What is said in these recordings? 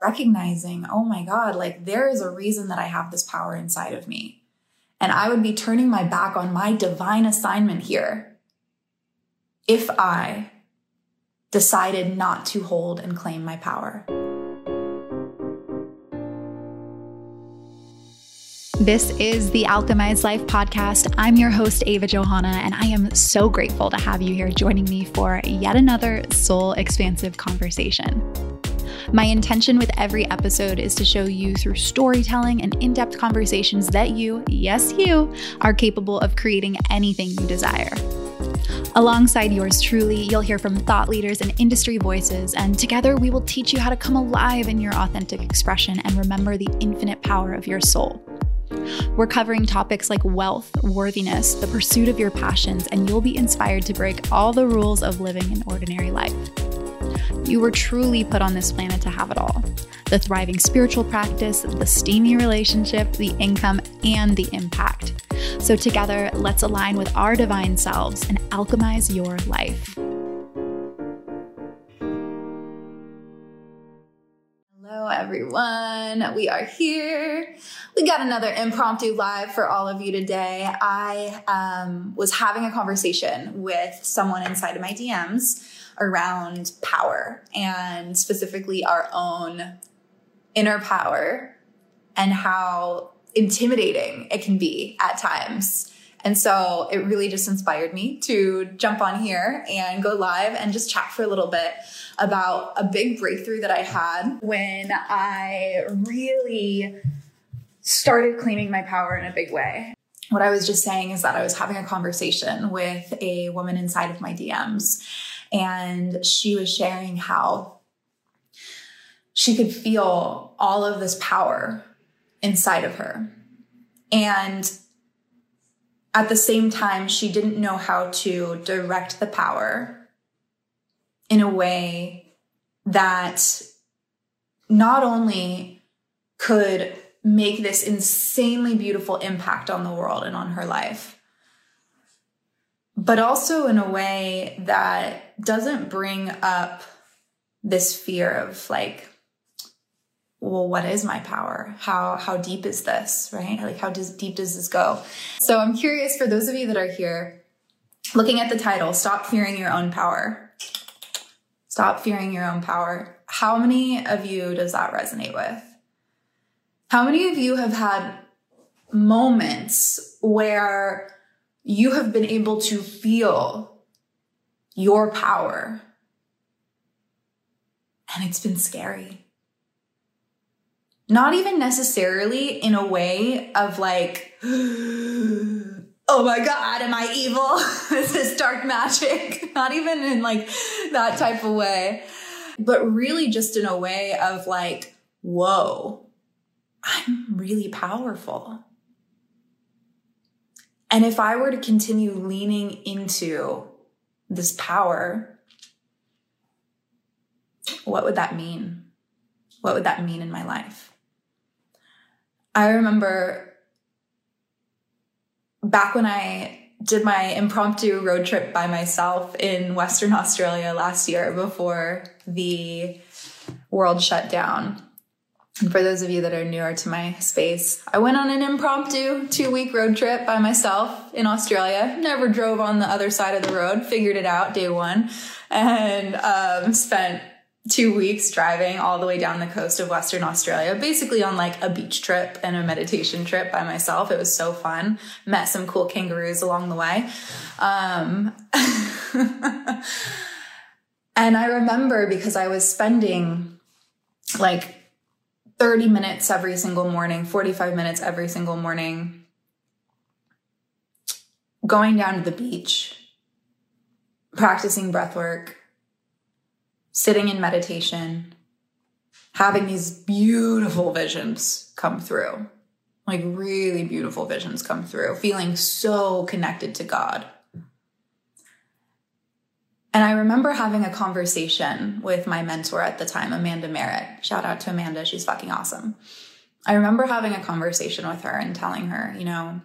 recognizing, oh my God, like there is a reason that I have this power inside of me. And I would be turning my back on my divine assignment here if I decided not to hold and claim my power. This is the Alchemized Life podcast. I'm your host, Ava Johanna, and I am so grateful to have you here joining me for yet another soul expansive conversation. My intention with every episode is to show you through storytelling and in depth conversations that you, yes, you, are capable of creating anything you desire. Alongside yours truly, you'll hear from thought leaders and industry voices, and together we will teach you how to come alive in your authentic expression and remember the infinite power of your soul. We're covering topics like wealth, worthiness, the pursuit of your passions, and you'll be inspired to break all the rules of living an ordinary life. You were truly put on this planet to have it all the thriving spiritual practice, the steamy relationship, the income, and the impact. So, together, let's align with our divine selves and alchemize your life. Hello, everyone. We are here. We got another impromptu live for all of you today. I um, was having a conversation with someone inside of my DMs around power and specifically our own inner power and how intimidating it can be at times. And so it really just inspired me to jump on here and go live and just chat for a little bit about a big breakthrough that I had when I really started claiming my power in a big way. What I was just saying is that I was having a conversation with a woman inside of my DMs and she was sharing how she could feel all of this power inside of her. And at the same time, she didn't know how to direct the power in a way that not only could make this insanely beautiful impact on the world and on her life, but also in a way that doesn't bring up this fear of like well what is my power? How how deep is this right? Like how does, deep does this go? So i'm curious for those of you that are here looking at the title stop fearing your own power. Stop fearing your own power. How many of you does that resonate with? How many of you have had moments where you have been able to feel your power. And it's been scary. Not even necessarily in a way of like, oh my God, am I evil? is this dark magic? Not even in like that type of way, but really just in a way of like, whoa, I'm really powerful. And if I were to continue leaning into this power, what would that mean? What would that mean in my life? I remember back when I did my impromptu road trip by myself in Western Australia last year before the world shut down. And for those of you that are newer to my space, I went on an impromptu two week road trip by myself in Australia. Never drove on the other side of the road, figured it out day one, and um, spent two weeks driving all the way down the coast of Western Australia, basically on like a beach trip and a meditation trip by myself. It was so fun. Met some cool kangaroos along the way. Um, and I remember because I was spending like 30 minutes every single morning, 45 minutes every single morning, going down to the beach, practicing breath work, sitting in meditation, having these beautiful visions come through. Like really beautiful visions come through, feeling so connected to God. And I remember having a conversation with my mentor at the time, Amanda Merritt. Shout out to Amanda, she's fucking awesome. I remember having a conversation with her and telling her, you know,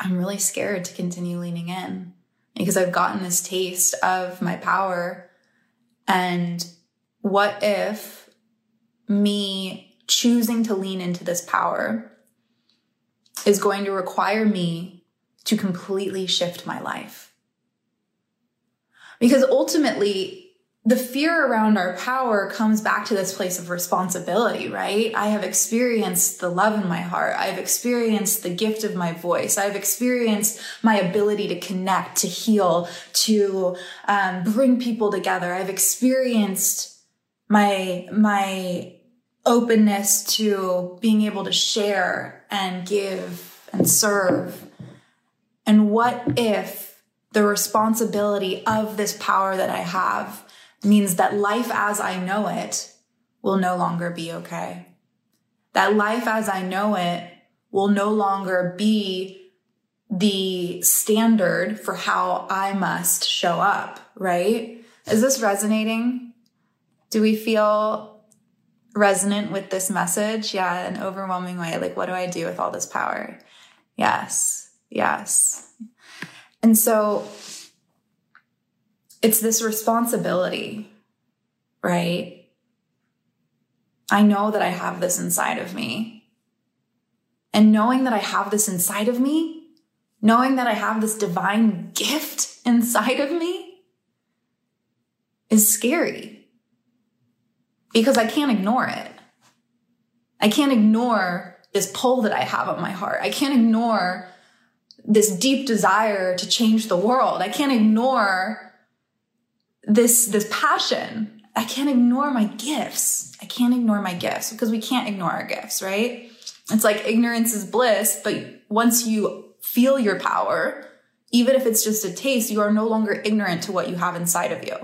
I'm really scared to continue leaning in because I've gotten this taste of my power. And what if me choosing to lean into this power is going to require me to completely shift my life. Because ultimately, the fear around our power comes back to this place of responsibility, right? I have experienced the love in my heart. I've experienced the gift of my voice. I've experienced my ability to connect, to heal, to um, bring people together. I've experienced my, my openness to being able to share and give and serve. And what if the responsibility of this power that I have means that life as I know it will no longer be okay. That life as I know it will no longer be the standard for how I must show up, right? Is this resonating? Do we feel resonant with this message? Yeah, an overwhelming way. Like, what do I do with all this power? Yes, yes. And so it's this responsibility, right? I know that I have this inside of me. And knowing that I have this inside of me, knowing that I have this divine gift inside of me is scary because I can't ignore it. I can't ignore this pull that I have on my heart. I can't ignore this deep desire to change the world. I can't ignore this this passion. I can't ignore my gifts. I can't ignore my gifts because we can't ignore our gifts right? It's like ignorance is bliss but once you feel your power even if it's just a taste you are no longer ignorant to what you have inside of you.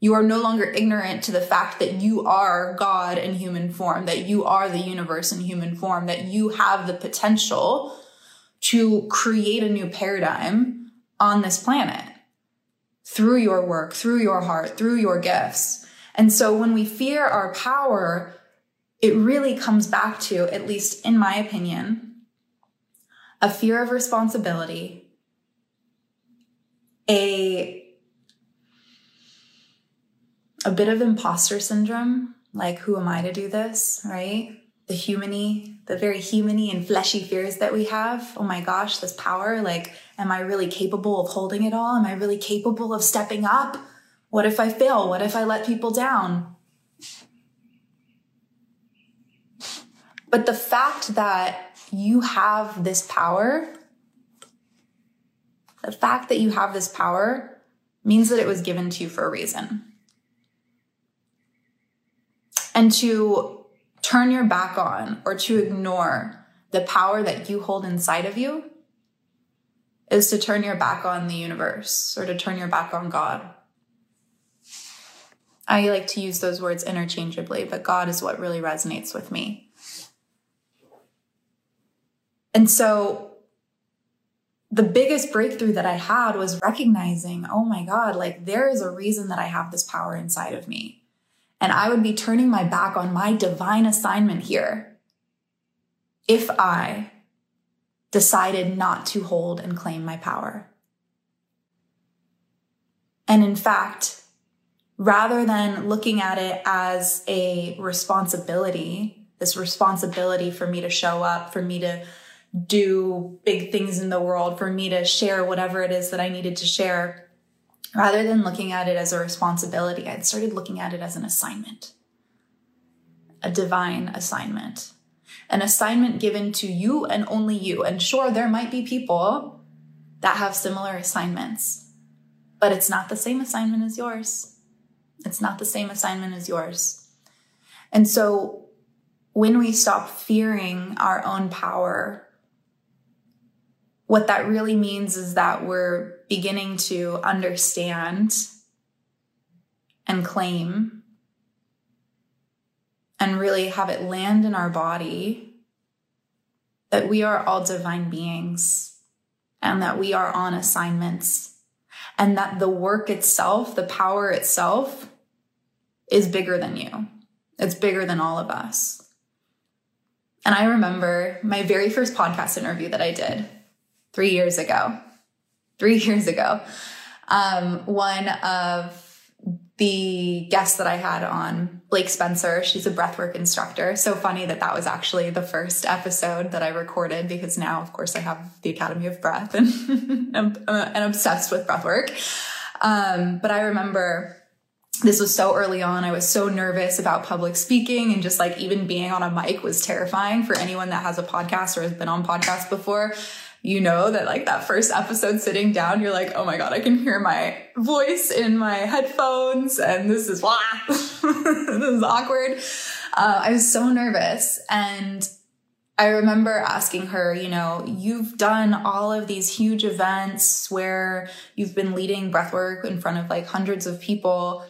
You are no longer ignorant to the fact that you are god in human form that you are the universe in human form that you have the potential to create a new paradigm on this planet through your work, through your heart, through your gifts. And so when we fear our power, it really comes back to, at least in my opinion, a fear of responsibility, a a bit of imposter syndrome, like who am I to do this, right? The humany, the very humany and fleshy fears that we have. Oh my gosh, this power. Like, am I really capable of holding it all? Am I really capable of stepping up? What if I fail? What if I let people down? But the fact that you have this power, the fact that you have this power means that it was given to you for a reason. And to turn your back on or to ignore the power that you hold inside of you is to turn your back on the universe or to turn your back on God. I like to use those words interchangeably, but God is what really resonates with me. And so the biggest breakthrough that I had was recognizing, oh my God, like there is a reason that I have this power inside of me. And I would be turning my back on my divine assignment here if I decided not to hold and claim my power. And in fact, rather than looking at it as a responsibility, this responsibility for me to show up, for me to do big things in the world, for me to share whatever it is that I needed to share, rather than looking at it as a responsibility, I'd started looking at it as an assignment, a divine assignment, an assignment given to you and only you. And sure, there might be people that have similar assignments, but it's not the same assignment as yours. It's not the same assignment as yours. And so when we stop fearing our own power what that really means is that we're beginning to understand and claim and really have it land in our body that we are all divine beings and that we are on assignments and that the work itself, the power itself, is bigger than you. It's bigger than all of us. And I remember my very first podcast interview that I did three years ago. Three years ago. Um, one of the guest that I had on, Blake Spencer. She's a breathwork instructor. So funny that that was actually the first episode that I recorded because now, of course, I have the Academy of Breath and I'm, uh, obsessed with breathwork. Um, but I remember this was so early on. I was so nervous about public speaking and just like even being on a mic was terrifying for anyone that has a podcast or has been on podcasts before you know that like that first episode sitting down, you're like, oh my God, I can hear my voice in my headphones and this is, this is awkward. Uh, I was so nervous. And I remember asking her, you know, you've done all of these huge events where you've been leading breathwork in front of like hundreds of people.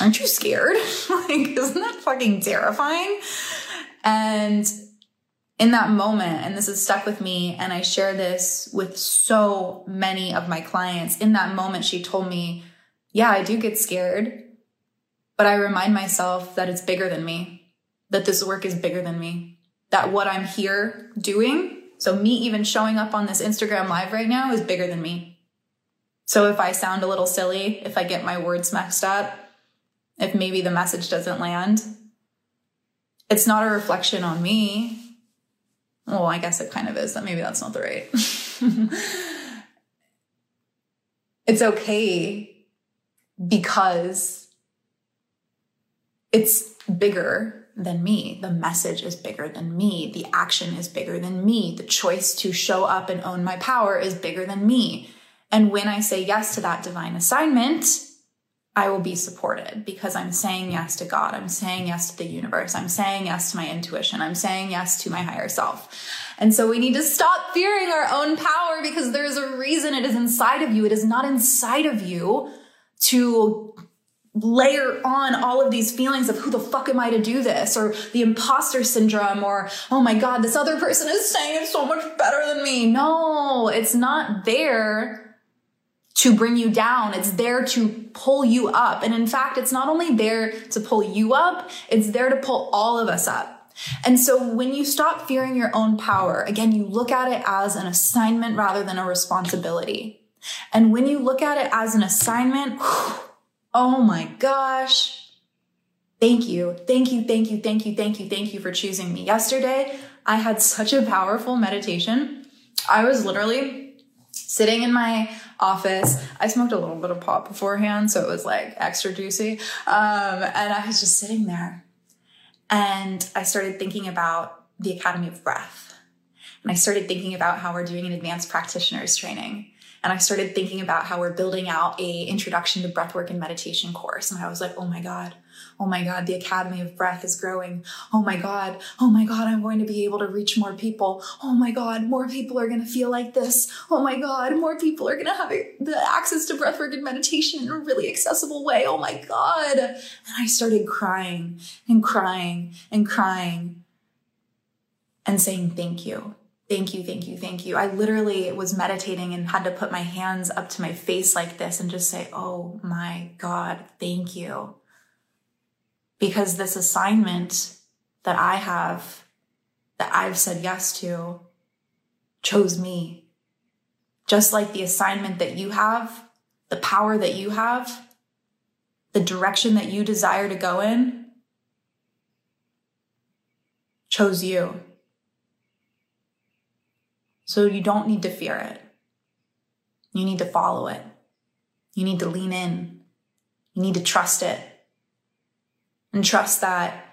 Aren't you scared? like, isn't that fucking terrifying? And in that moment, and this has stuck with me, and I share this with so many of my clients. In that moment, she told me, Yeah, I do get scared, but I remind myself that it's bigger than me, that this work is bigger than me, that what I'm here doing, so me even showing up on this Instagram live right now, is bigger than me. So if I sound a little silly, if I get my words mixed up, if maybe the message doesn't land, it's not a reflection on me well, I guess it kind of is. That maybe that's not the right. it's okay because it's bigger than me. The message is bigger than me. The action is bigger than me. The choice to show up and own my power is bigger than me. And when I say yes to that divine assignment, I will be supported because I'm saying yes to God. I'm saying yes to the universe. I'm saying yes to my intuition. I'm saying yes to my higher self. And so we need to stop fearing our own power because there's a reason it is inside of you. It is not inside of you to layer on all of these feelings of who the fuck am I to do this or the imposter syndrome or, oh my God, this other person is saying it's so much better than me. No, it's not there to bring you down. It's there to pull you up. And in fact, it's not only there to pull you up, it's there to pull all of us up. And so when you stop fearing your own power, again, you look at it as an assignment rather than a responsibility. And when you look at it as an assignment, oh my gosh. Thank you. Thank you. Thank you. Thank you. Thank you. Thank you for choosing me. Yesterday, I had such a powerful meditation. I was literally sitting in my office. I smoked a little bit of pot beforehand, so it was like extra juicy. Um, and I was just sitting there and I started thinking about the Academy of Breath. And I started thinking about how we're doing an advanced practitioners training. And I started thinking about how we're building out a introduction to breathwork and meditation course. And I was like, oh my God, Oh my God, the Academy of Breath is growing. Oh my God. Oh my God, I'm going to be able to reach more people. Oh my God, more people are going to feel like this. Oh my God, more people are going to have the access to breathwork and meditation in a really accessible way. Oh my God. And I started crying and crying and crying and saying, thank you. Thank you, thank you, thank you. I literally was meditating and had to put my hands up to my face like this and just say, Oh my God, thank you because this assignment that I have, that I've said yes to, chose me. Just like the assignment that you have, the power that you have, the direction that you desire to go in, chose you. So you don't need to fear it. You need to follow it. You need to lean in. You need to trust it and trust that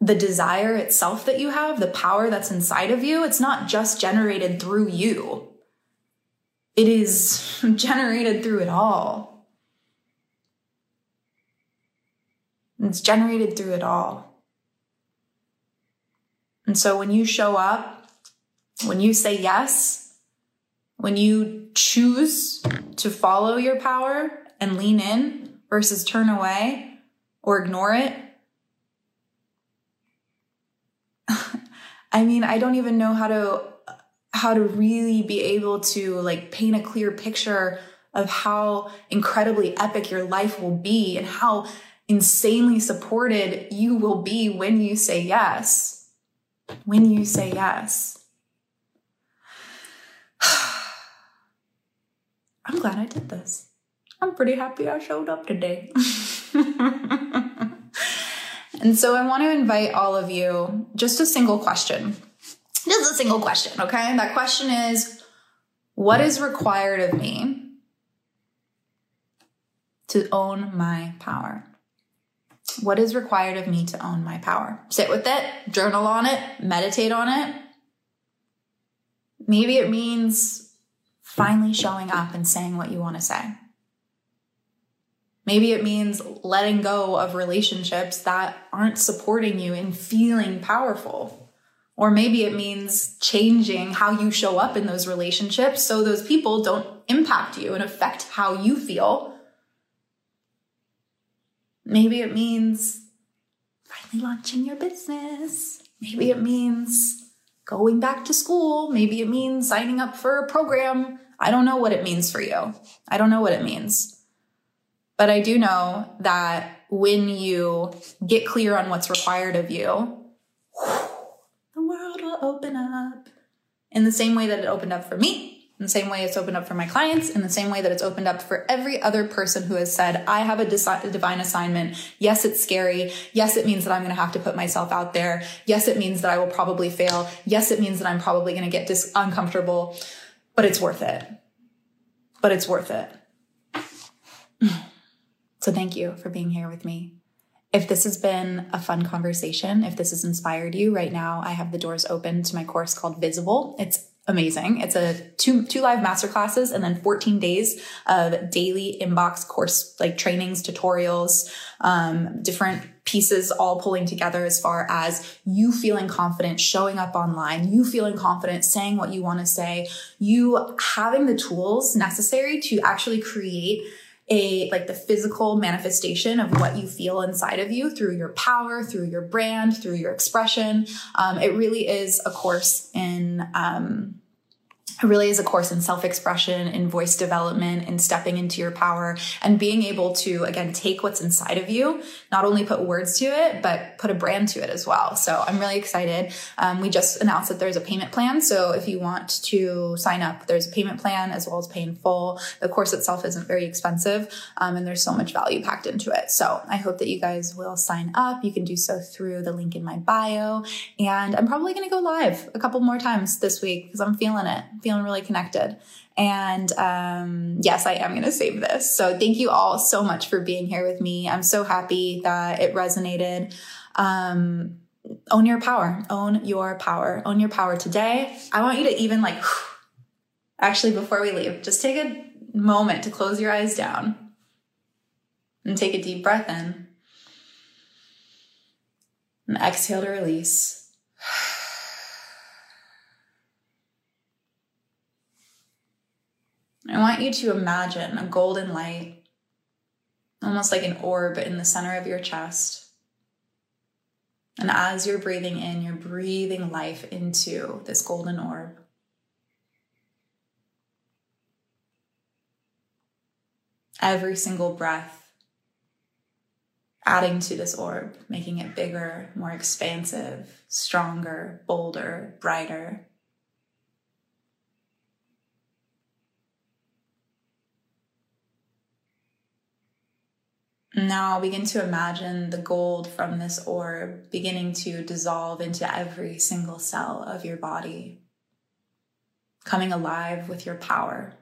the desire itself that you have, the power that's inside of you, it's not just generated through you. It is generated through it all. It's generated through it all. And so when you show up, when you say yes, when you choose to follow your power and lean in versus turn away, or ignore it. I mean, I don't even know how to how to really be able to like paint a clear picture of how incredibly epic your life will be and how insanely supported you will be when you say yes. When you say yes. I'm glad I did this. I'm pretty happy I showed up today. and so I want to invite all of you just a single question. Just a single question, okay? That question is what is required of me to own my power? What is required of me to own my power? Sit with it, journal on it, meditate on it. Maybe it means finally showing up and saying what you want to say. Maybe it means letting go of relationships that aren't supporting you in feeling powerful. Or maybe it means changing how you show up in those relationships so those people don't impact you and affect how you feel. Maybe it means finally launching your business. Maybe it means going back to school. Maybe it means signing up for a program. I don't know what it means for you. I don't know what it means. But I do know that when you get clear on what's required of you, the world will open up in the same way that it opened up for me, in the same way it's opened up for my clients, in the same way that it's opened up for every other person who has said, I have a divine assignment. Yes, it's scary. Yes, it means that I'm going to have to put myself out there. Yes, it means that I will probably fail. Yes, it means that I'm probably going to get dis- uncomfortable, but it's worth it. But it's worth it. So thank you for being here with me. If this has been a fun conversation, if this has inspired you right now, I have the doors open to my course called Visible. It's amazing. It's a two two live master classes and then 14 days of daily inbox course like trainings, tutorials, um, different pieces all pulling together as far as you feeling confident showing up online, you feeling confident saying what you want to say, you having the tools necessary to actually create a like the physical manifestation of what you feel inside of you through your power through your brand through your expression. Um, it really is a course in um, it really is a course in self expression, in voice development, in stepping into your power, and being able to, again, take what's inside of you, not only put words to it, but put a brand to it as well. So I'm really excited. Um, we just announced that there's a payment plan. So if you want to sign up, there's a payment plan as well as pay in full. The course itself isn't very expensive, um, and there's so much value packed into it. So I hope that you guys will sign up. You can do so through the link in my bio. And I'm probably going to go live a couple more times this week because I'm feeling it. Feeling really connected. And um, yes, I am going to save this. So thank you all so much for being here with me. I'm so happy that it resonated. Um, own your power. Own your power. Own your power today. I want you to even like, actually, before we leave, just take a moment to close your eyes down and take a deep breath in and exhale to release. I want you to imagine a golden light, almost like an orb in the center of your chest. And as you're breathing in, you're breathing life into this golden orb. Every single breath adding to this orb, making it bigger, more expansive, stronger, bolder, brighter. Now begin to imagine the gold from this orb beginning to dissolve into every single cell of your body, coming alive with your power.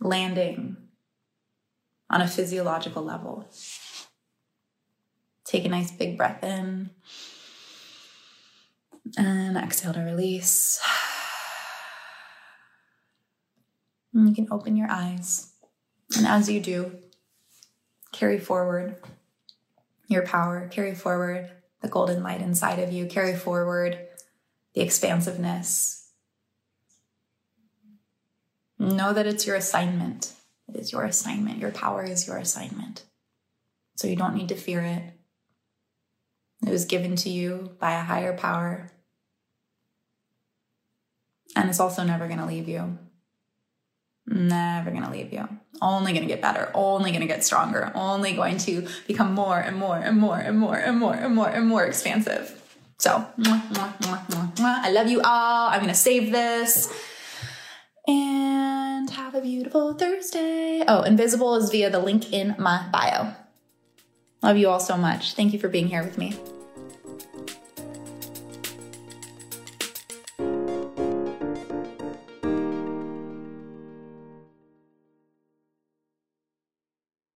Landing on a physiological level. Take a nice big breath in and exhale to release. And you can open your eyes. And as you do, carry forward your power, carry forward the golden light inside of you, carry forward the expansiveness. Know that it's your assignment. It is your assignment. Your power is your assignment. So you don't need to fear it. It was given to you by a higher power. And it's also never going to leave you never going to leave you. Only going to get better, only going to get stronger, only going to become more and more and more and more and more and more and more expansive. So, I love you all. I'm going to save this. And have a beautiful Thursday. Oh, Invisible is via the link in my bio. Love you all so much. Thank you for being here with me.